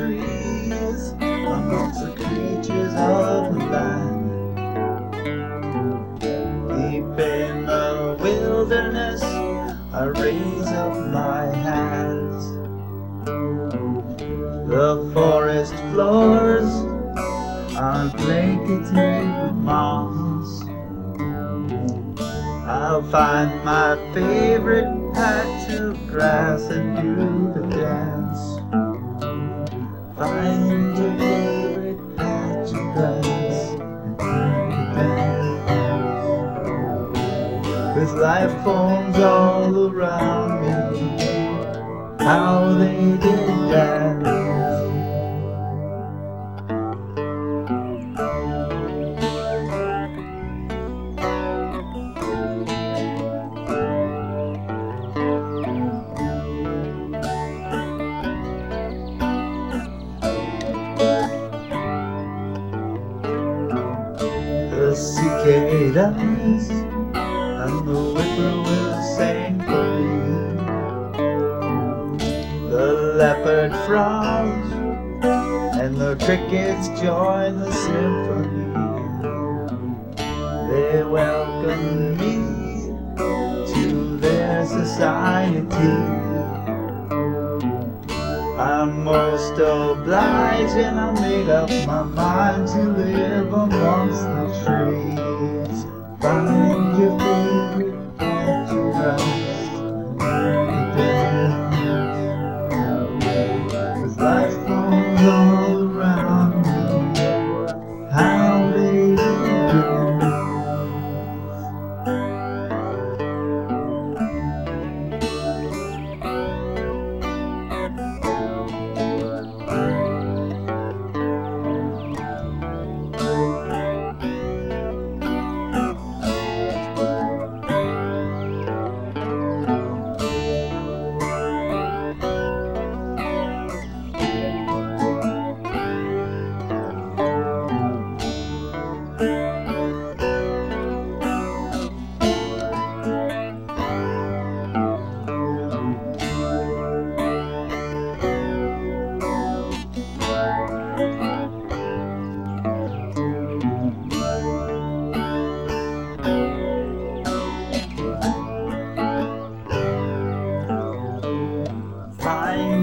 trees amongst the creatures of the land. Deep in the wilderness, I raise up my hands. The forest floors are blanketed with moss. I'll find my favorite patch of grass and do the With life forms all around me, how they did the cicadas and the whippoorwill sang for you. The leopard frogs and the crickets join the symphony. They welcome me to their society. I'm most obliged and I made up my mind to live amongst the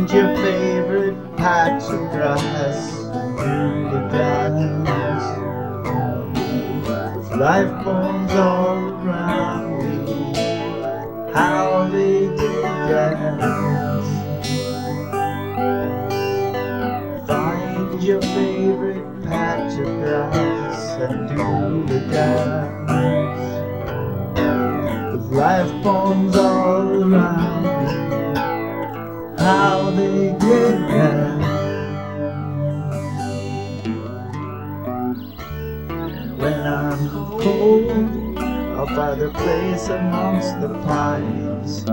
Find your favorite patch of grass and do the dance. With life forms all around me, how they do dance. Find your favorite patch of grass and do the dance. With life forms all around me how they did that. When I'm cold, I'll find a place amongst the pines.